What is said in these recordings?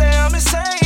say I'm insane.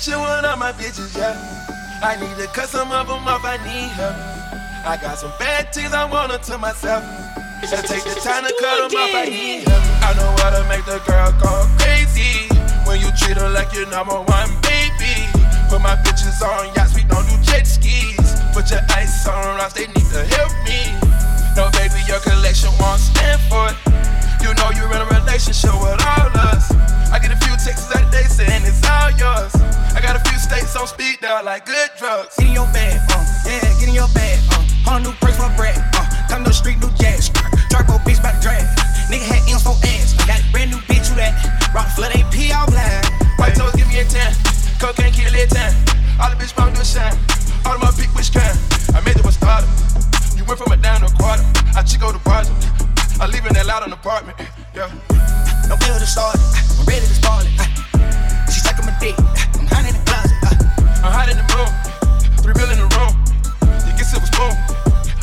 She on my bitches, yeah. I need to cut some of them off, I need help. I got some bad things I wanna to myself. Just take the time to cut them off, I need help. I know how to make the girl go crazy. When you treat her like your number one baby. Put my bitches on yachts, we don't do jet skis. Put your ice on rocks, they need I live in that loud an apartment. Yeah. No building started. I'm ready to start it. Uh. She's sucking my dick. I'm hot in the closet. Uh. I'm hot in the room. Three bill in the room. You guess it was spoon.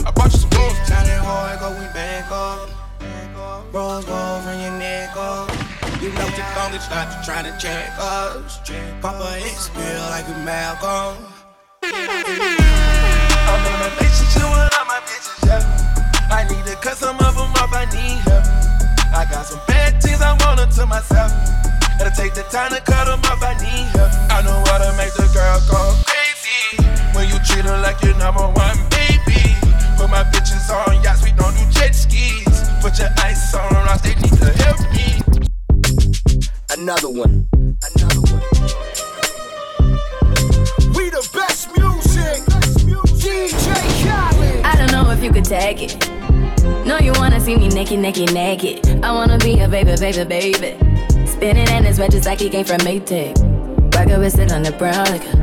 I bought you some booze. Shining hard, go we back up. Rose gold from your neck up. You know your thong is not try to check us. Papa hits bill like a Malcolm. I'm in a relationship with all my bitches, yeah. I need to cut some of them off, I need help. I got some bad things I want to myself. Gotta take the time to cut them off, I need help. I know how to make the girl go crazy. When you treat her like your number one baby. Put my bitches on yachts, we don't do jet skis. Put your ice on rocks, they need to help me. Another one. Another one. We the best music. DJ Khaled. I don't know if you could tag it no, you wanna see me naked, naked, naked. I wanna be a baby, baby, baby. Spinning in his red just like he came from Maytag. Rocker with sit on the brown liquor.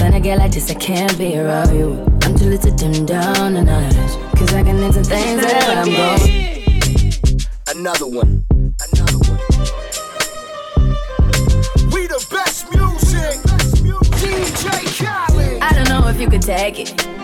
When I get like this, I can't be around you. I'm too little to dim down the night. Cause I can into things that I'm going. Another one. Another one. We the best music. DJ Khaled. I don't know if you could take it.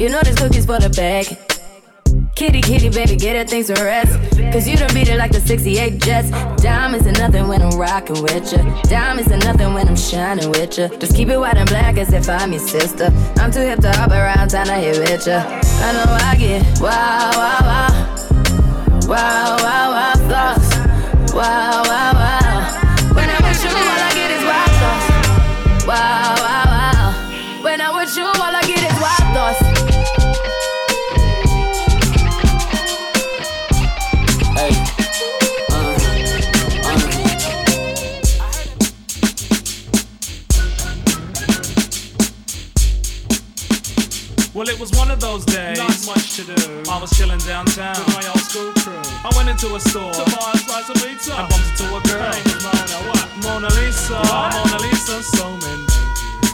You know this cookie's for the bag. Kitty, kitty, baby, get her things to rest. Cause you done beat it like the 68 Jets. Diamonds are nothing when I'm rocking with ya. Diamonds are nothing when I'm shining with ya. Just keep it white and black as if I'm your sister. I'm too hip to hop around town to hit with ya. I know I get wow, wow, wow. Wow, wow, wow, thoughts. Wow, wow, wow. Well, it was one of those days. Not much to do. I was chilling downtown with my old school crew. I went into a store to buy a slice of pizza. I bumped into a girl. Was Mona. What? Mona Lisa. Mona Lisa. So many.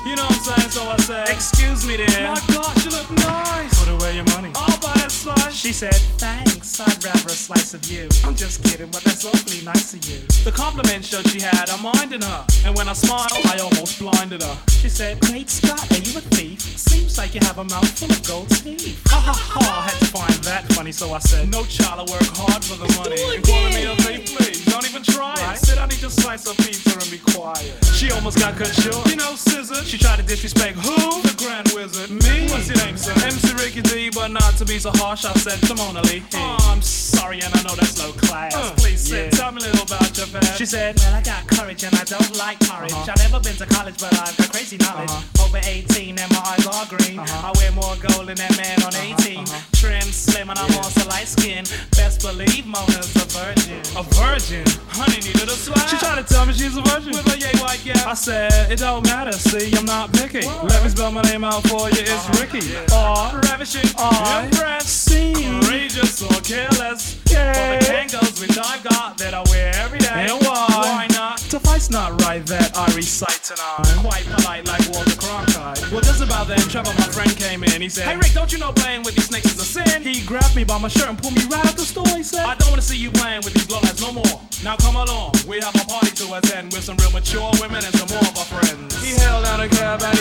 You know what I'm saying? So I said, Excuse me, dear. My gosh, you look nice. Put away your money. I'll buy a slice. She said, Thanks. I'd rather a slice of you. I'm just kidding, but that's awfully nice of you. The compliment showed she had a mind in her. And when I smiled, I almost blinded her. She said, Great Scott, are you a thief? Seems like you have a mouth full of gold teeth. Ha ha ha, I had to find that funny, so I said, No child, I work hard for the money. And calling me a thief, please, don't even try it. Said I need to slice of pizza and be quiet. She almost got cut short. You know, scissor. She tried to disrespect who? The Grand Wizard. Me? What's your name, sir? MC Ricky D, but not to be so harsh, I said to Mona Lee. Oh, I'm sorry, and I know that's low class. Uh, please sit, tell me a little about your past. She said, Well, I got courage and I don't like porridge. Uh-huh. I've never been to college, but I've got crazy knowledge. Uh-huh. Over 18 and my eyes are green. Uh-huh. I wear more gold than that man on 18. Trim, slim, and I'm also light skinned. Best believe Mona's a virgin. A virgin? Honey needed a slap. She tried to tell me she's a virgin. With a yay white gap. I said, It don't matter, see, I'm not picky. Let me spell my name out for you, it's Ricky. R, ravishing, R, impressed, courageous or careless. Yeah. For the tangos which I've got that I wear every day. And why? Why not? To fight's not right that I recite tonight. Quite polite like Walter Cronkite. Well, just about then, Trevor, my friend, came in. He said, Hey Rick, don't you know playing with these snakes is a sin? He grabbed me by my shirt and pulled me right out the store. He said, I don't want to see you playing with these blowouts no more. Now come along, we have a party to attend with some real mature women and some more of our friends. He held out a cab and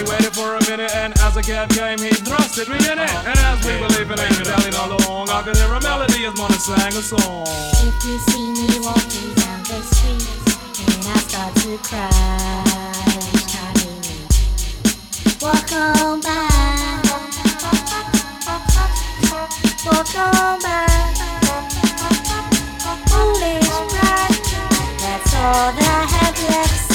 cab came, he thrusted me in it. And as we were leaving, ain't telling along, I could hear a melody as Mona sang a song. If you see me walking down the street and I start to cry, Charlie, walk on by, walk on by. Foolish pride, that's all that I have left.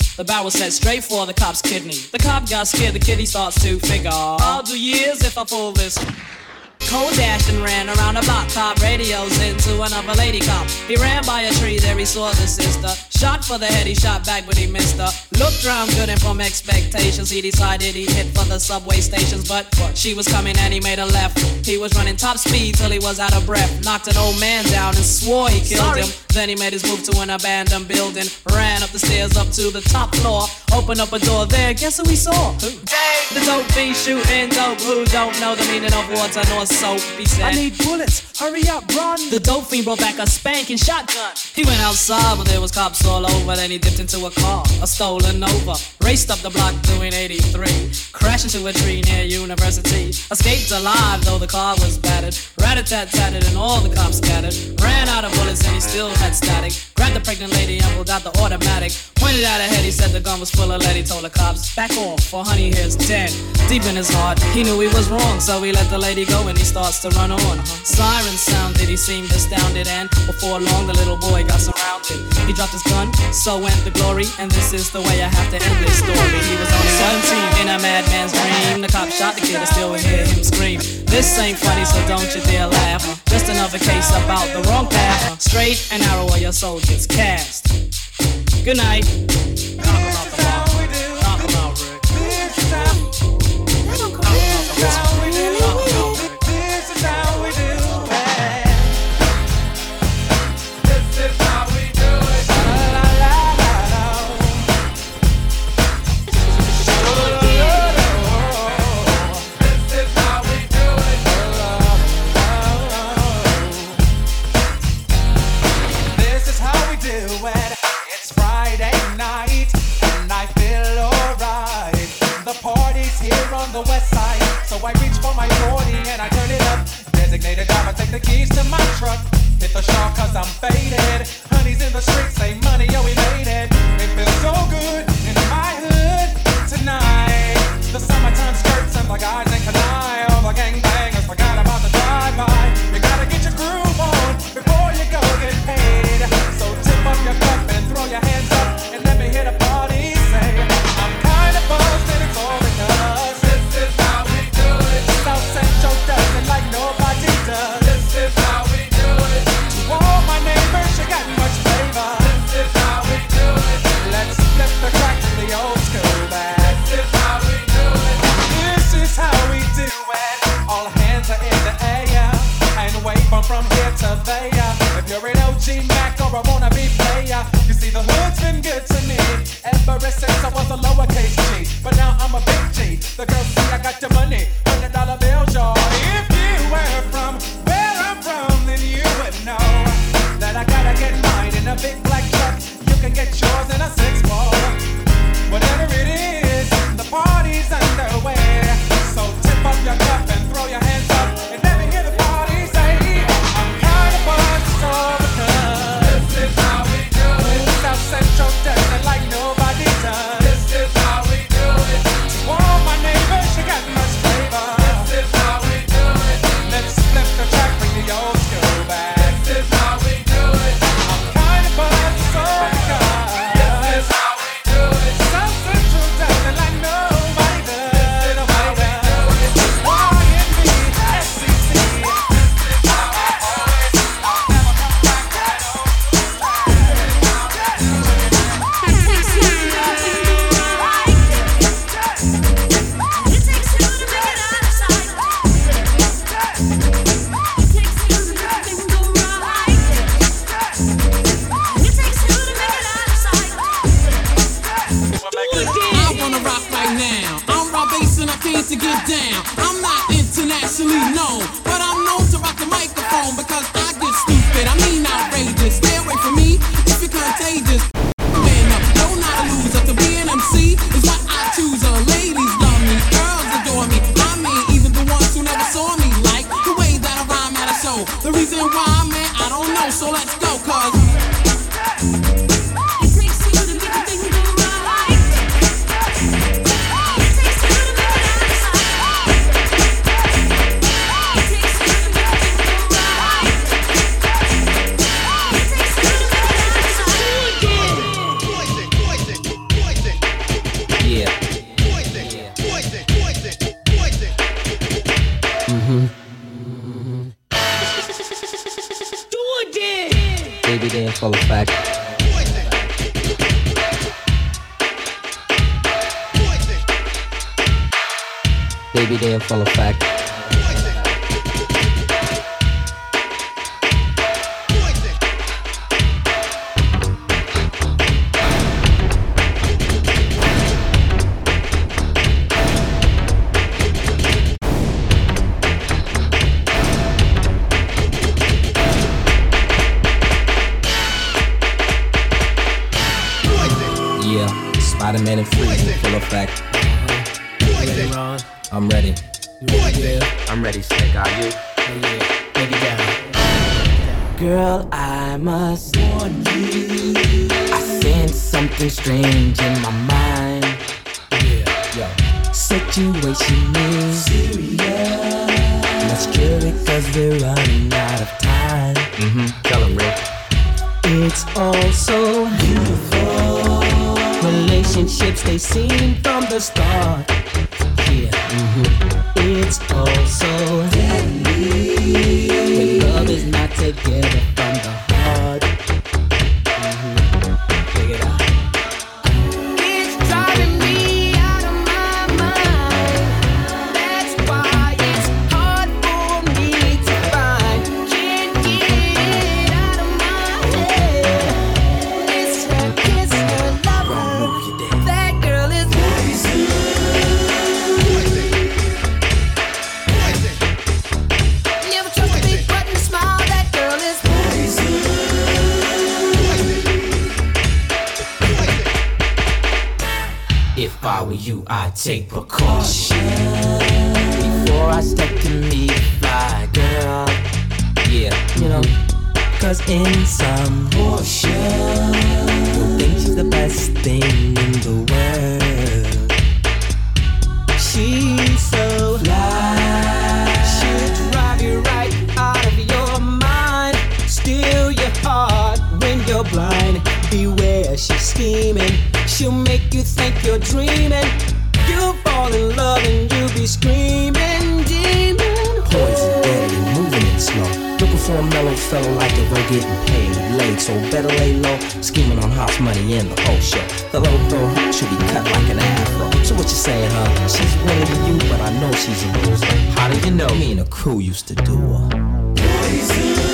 The barrel set straight for the cop's kidney. The cop got scared, the kid starts to figure, I'll do years if I pull this. Cold dash and ran around a block, top radios into another lady cop. He ran by a tree, there he saw the sister. Shot for the head, he shot back, but he missed her. Looked round good and from expectations, he decided he'd hit for the subway stations. But she was coming and he made a left. He was running top speed till he was out of breath. Knocked an old man down and swore he killed Sorry. him. Then he made his move to an abandoned building. Ran up the stairs up to the top floor. Opened up a door there, guess who he saw? Who? The dope fiend shooting dope. Who don't know the meaning of water nor He said, I need bullets, hurry up, run. The dope fiend brought back a spanking shotgun. He went outside, but there was cops all over. Then he dipped into a car, a stolen Nova. Raced up the block doing 83. Crashed into a tree near University. Escaped alive, though the car was battered. Rat-a-tat-tatted and all the cops scattered. Ran out of bullets and he still had static. Grabbed the pregnant lady and pulled out the automatic. Pointed at her head, he said the gun was full of lead. He told the cops, back off, for honey here's dead. Deep in his heart, he knew he was wrong, so he let the lady go and he starts to run on. Siren sounded, he seemed astounded, and before long the little boy got surrounded. He dropped his gun, so went the glory, and this is the way I have to end this story. He was only 17 in a madman's dream. The cop shot the kid, I still hear him scream. This ain't funny, so don't you dare laugh. Just another case about the wrong path. Straight and narrow are your soldiers cast. Good night. the west side. So I reach for my 40 and I turn it up. Designated driver, take the keys to my truck. Hit the shop cause I'm faded. Honey's in the streets, say money, yo, we made it. It feels so good in my hood tonight. The summertime skirts and the guys. to get down. I'm not internationally known, but I'm Situation is serious. Let's cure it cause we're running out of time. Mm-hmm. Tell him, Rick. It's all so beautiful. Relationships they seem from the start. Yeah, mm-hmm. It's all so deadly. When love is not together from the take precaution before I step to meet fly girl. Yeah, you know, mm-hmm. cause in some portion, you'll think she's the best thing in the world. She's so fly, she'll drive you right out of your mind, steal your heart when you're blind. Beware, she's scheming. She'll make you think you're dreaming. Fall in love and you'll be screaming, demon. Poison, deadly, moving it slow. Looking for a mellow fellow like a girl getting paid late. So better lay low, scheming on house money and the whole show. The low girl should be cut like an afro. So what you saying, huh? She's winning to you, but I know she's a loser. How do you know? Me and the crew used to do her.